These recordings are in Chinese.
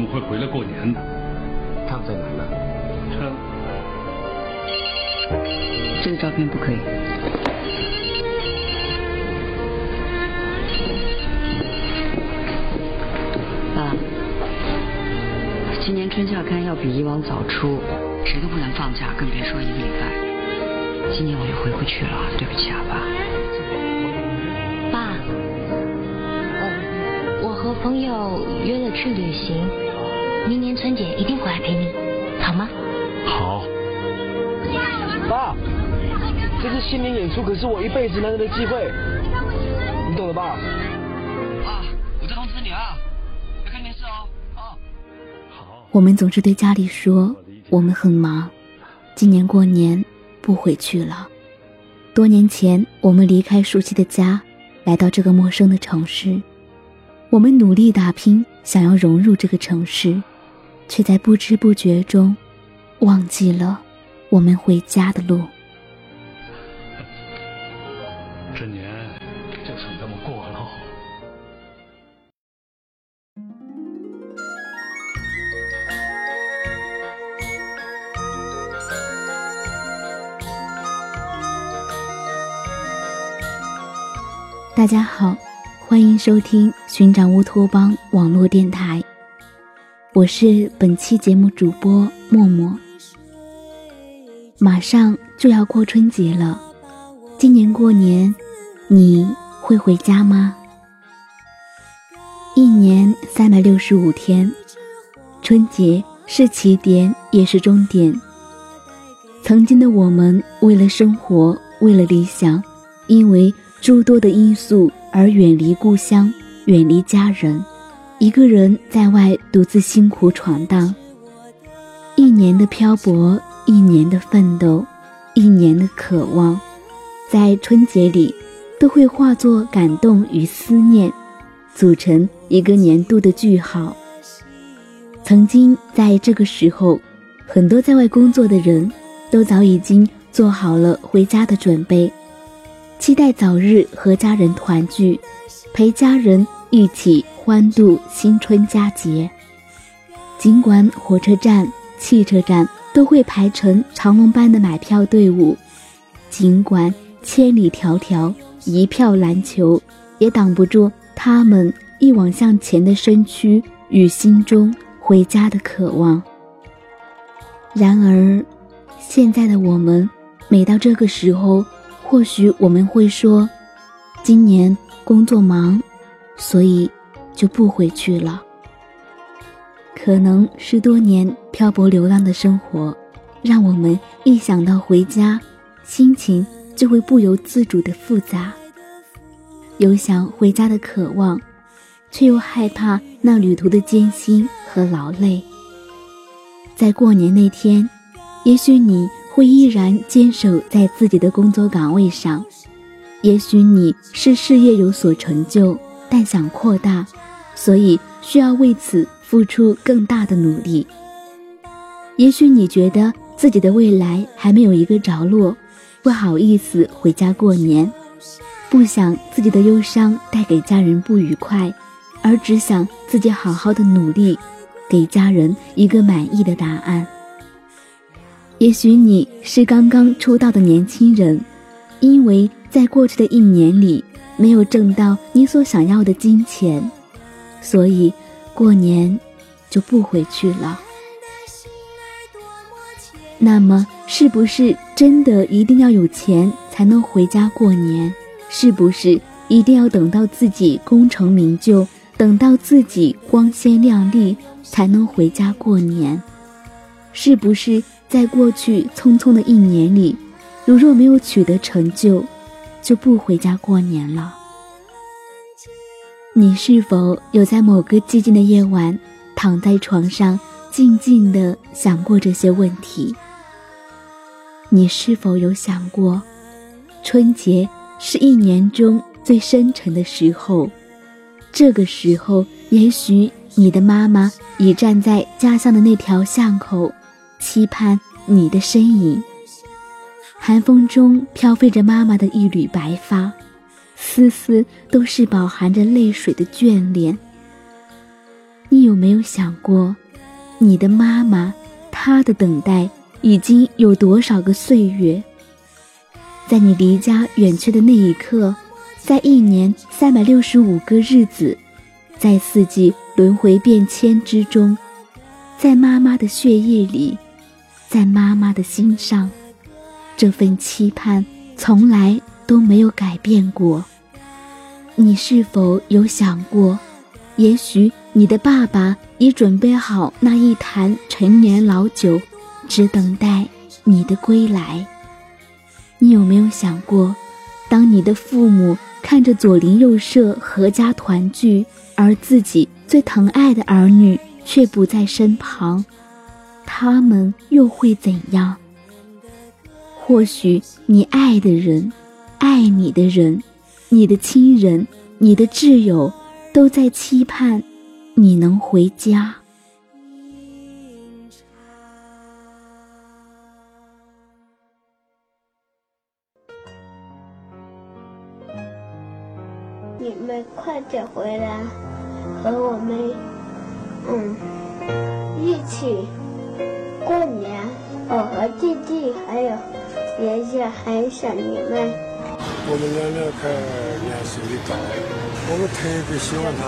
我们会回来过年的。他们在哪呢？这这个照片不可以。爸，今年春夏刊要比以往早出，谁都不能放假，更别说一个礼拜。今年我也回不去了，对不起啊，爸，朋友约了去旅行，明年春节一定回来陪你，好吗？好。爸，这次新年演出可是我一辈子难得的机会，你懂了吧？啊，我在通知你啊，要看电视哦。啊。好。我们总是对家里说我们很忙，今年过年不回去了。多年前，我们离开熟悉的家，来到这个陌生的城市。我们努力打拼，想要融入这个城市，却在不知不觉中，忘记了我们回家的路。这年就剩这么过喽。大家好，欢迎收听《寻找乌托邦》网络电台，我是本期节目主播默默。马上就要过春节了，今年过年你会回家吗？一年三百六十五天，春节是起点也是终点。曾经的我们，为了生活，为了理想，因为。诸多的因素而远离故乡，远离家人，一个人在外独自辛苦闯荡。一年的漂泊，一年的奋斗，一年的渴望，在春节里都会化作感动与思念，组成一个年度的句号。曾经在这个时候，很多在外工作的人都早已经做好了回家的准备。期待早日和家人团聚，陪家人一起欢度新春佳节。尽管火车站、汽车站都会排成长龙般的买票队伍，尽管千里迢迢一票难求，也挡不住他们一往向前的身躯与心中回家的渴望。然而，现在的我们，每到这个时候。或许我们会说，今年工作忙，所以就不回去了。可能是多年漂泊流浪的生活，让我们一想到回家，心情就会不由自主的复杂。有想回家的渴望，却又害怕那旅途的艰辛和劳累。在过年那天，也许你。会依然坚守在自己的工作岗位上，也许你是事业有所成就，但想扩大，所以需要为此付出更大的努力。也许你觉得自己的未来还没有一个着落，不好意思回家过年，不想自己的忧伤带给家人不愉快，而只想自己好好的努力，给家人一个满意的答案。也许你是刚刚出道的年轻人，因为在过去的一年里没有挣到你所想要的金钱，所以过年就不回去了。那么，是不是真的一定要有钱才能回家过年？是不是一定要等到自己功成名就，等到自己光鲜亮丽才能回家过年？是不是？在过去匆匆的一年里，如若没有取得成就，就不回家过年了。你是否有在某个寂静的夜晚，躺在床上静静的想过这些问题？你是否有想过，春节是一年中最深沉的时候？这个时候，也许你的妈妈已站在家乡的那条巷口。期盼你的身影，寒风中飘飞着妈妈的一缕白发，丝丝都是饱含着泪水的眷恋。你有没有想过，你的妈妈，她的等待已经有多少个岁月？在你离家远去的那一刻，在一年三百六十五个日子，在四季轮回变迁之中，在妈妈的血液里，在妈妈的心上，这份期盼从来。都没有改变过。你是否有想过，也许你的爸爸已准备好那一坛陈年老酒，只等待你的归来？你有没有想过，当你的父母看着左邻右舍阖家团聚，而自己最疼爱的儿女却不在身旁，他们又会怎样？或许你爱的人。爱你的人，你的亲人，你的挚友，都在期盼你能回家。你们快点回来，和我们，嗯，一起过年。我和弟弟还有爷爷很想你们。我们娘娘看年岁的高，我们特别希望她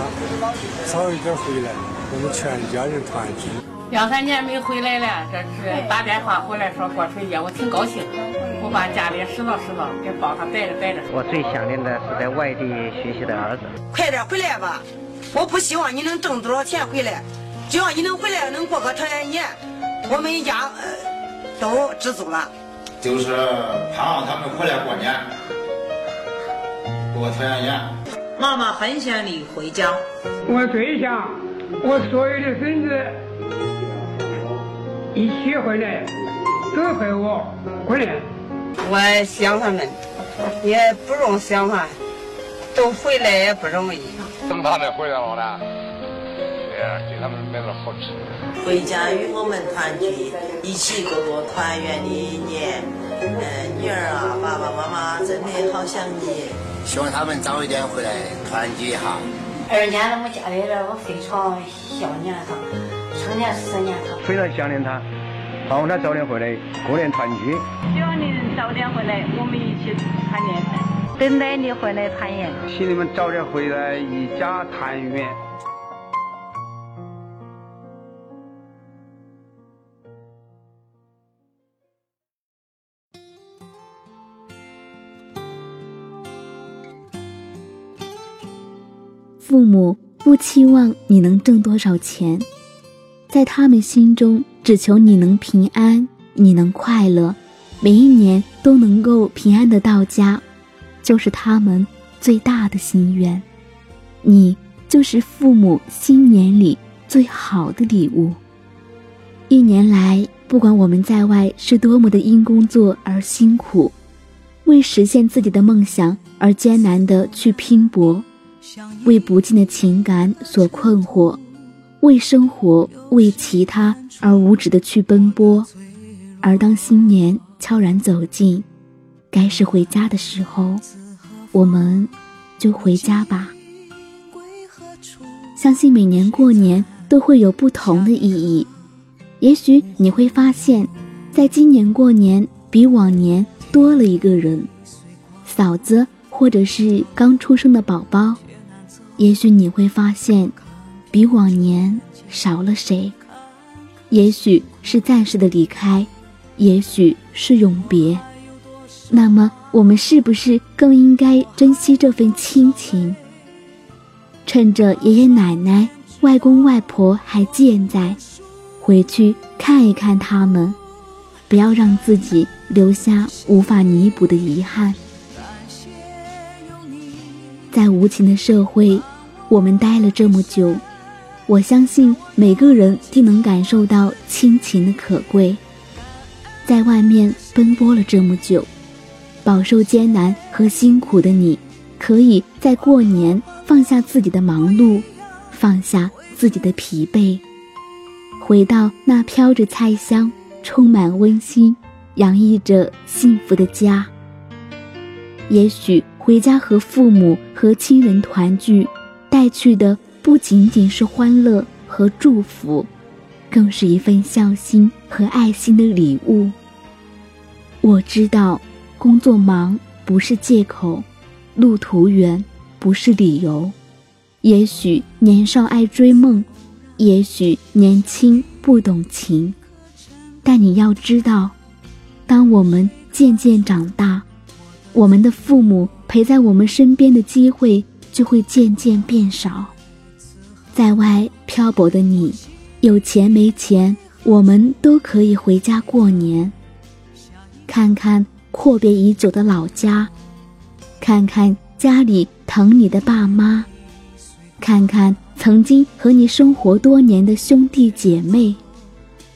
早一点回来，我们全家人团聚。两三年没回来了，这是打电话回来说过春节，我挺高兴。我把家里拾掇拾掇，给帮他带着带着。我最想念的是在外地学习的儿子。快点回来吧！我不希望你能挣多少钱回来，只要你能回来，能过个团圆年，我们一家都知足了。就是盼望他们回来过年。过团圆年，妈妈很想你回家。我最想我所有的孙子一起回来，都陪我过年。我想他们，也不用想他，都回来也不容易。等他们回来了呢，也给他们好吃。回家与我们团聚，一起过过团圆的一年。嗯，女儿啊，爸爸妈妈真的好想你。希望他们早一点回来团聚一下。二年了我家来了，我非常想念他，成年思念他。非常想念他，盼望他早点回来过年团聚。希望你早点回来，我们一起团年。等待你回来团圆。请你们早点回来，一家团圆。父母不期望你能挣多少钱，在他们心中只求你能平安，你能快乐，每一年都能够平安的到家，就是他们最大的心愿。你就是父母新年里最好的礼物。一年来，不管我们在外是多么的因工作而辛苦，为实现自己的梦想而艰难的去拼搏。为不尽的情感所困惑，为生活、为其他而无止的去奔波，而当新年悄然走近，该是回家的时候，我们就回家吧。相信每年过年都会有不同的意义，也许你会发现，在今年过年比往年多了一个人，嫂子或者是刚出生的宝宝。也许你会发现，比往年少了谁。也许是暂时的离开，也许是永别。那么，我们是不是更应该珍惜这份亲情？趁着爷爷奶奶、外公外婆还健在，回去看一看他们，不要让自己留下无法弥补的遗憾。在无情的社会，我们待了这么久，我相信每个人定能感受到亲情的可贵。在外面奔波了这么久，饱受艰难和辛苦的你，可以在过年放下自己的忙碌，放下自己的疲惫，回到那飘着菜香、充满温馨、洋溢着幸福的家。也许。回家和父母和亲人团聚，带去的不仅仅是欢乐和祝福，更是一份孝心和爱心的礼物。我知道，工作忙不是借口，路途远不是理由。也许年少爱追梦，也许年轻不懂情，但你要知道，当我们渐渐长大，我们的父母陪在我们身边的机会就会渐渐变少。在外漂泊的你，有钱没钱，我们都可以回家过年。看看阔别已久的老家，看看家里疼你的爸妈，看看曾经和你生活多年的兄弟姐妹，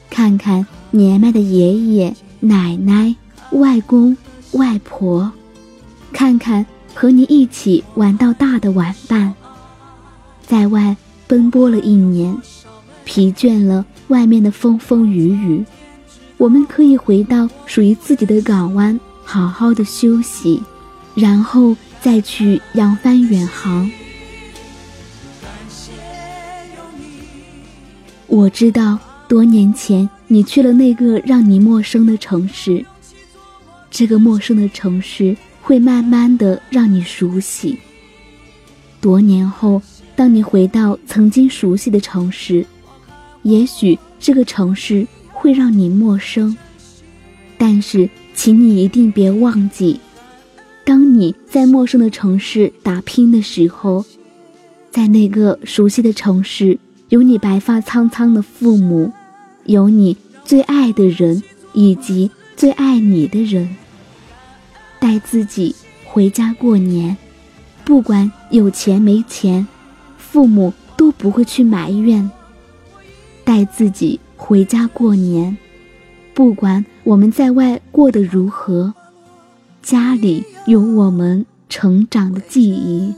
看看年迈的爷爷奶奶、外公外婆，看看和你一起玩到大的玩伴。在外奔波了一年，疲倦了外面的风风雨雨。我们可以回到属于自己的港湾，好好的休息，然后再去扬帆远航。我知道，多年前你去了那个让你陌生的城市，这个陌生的城市会慢慢的让你熟悉。多年后，当你回到曾经熟悉的城市，也许这个城市。会让你陌生，但是，请你一定别忘记，当你在陌生的城市打拼的时候，在那个熟悉的城市，有你白发苍苍的父母，有你最爱的人以及最爱你的人。带自己回家过年，不管有钱没钱，父母都不会去埋怨。带自己。回家过年，不管我们在外过得如何，家里有我们成长的记忆。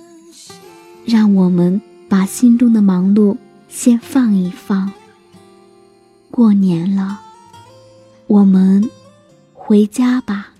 让我们把心中的忙碌先放一放。过年了，我们回家吧。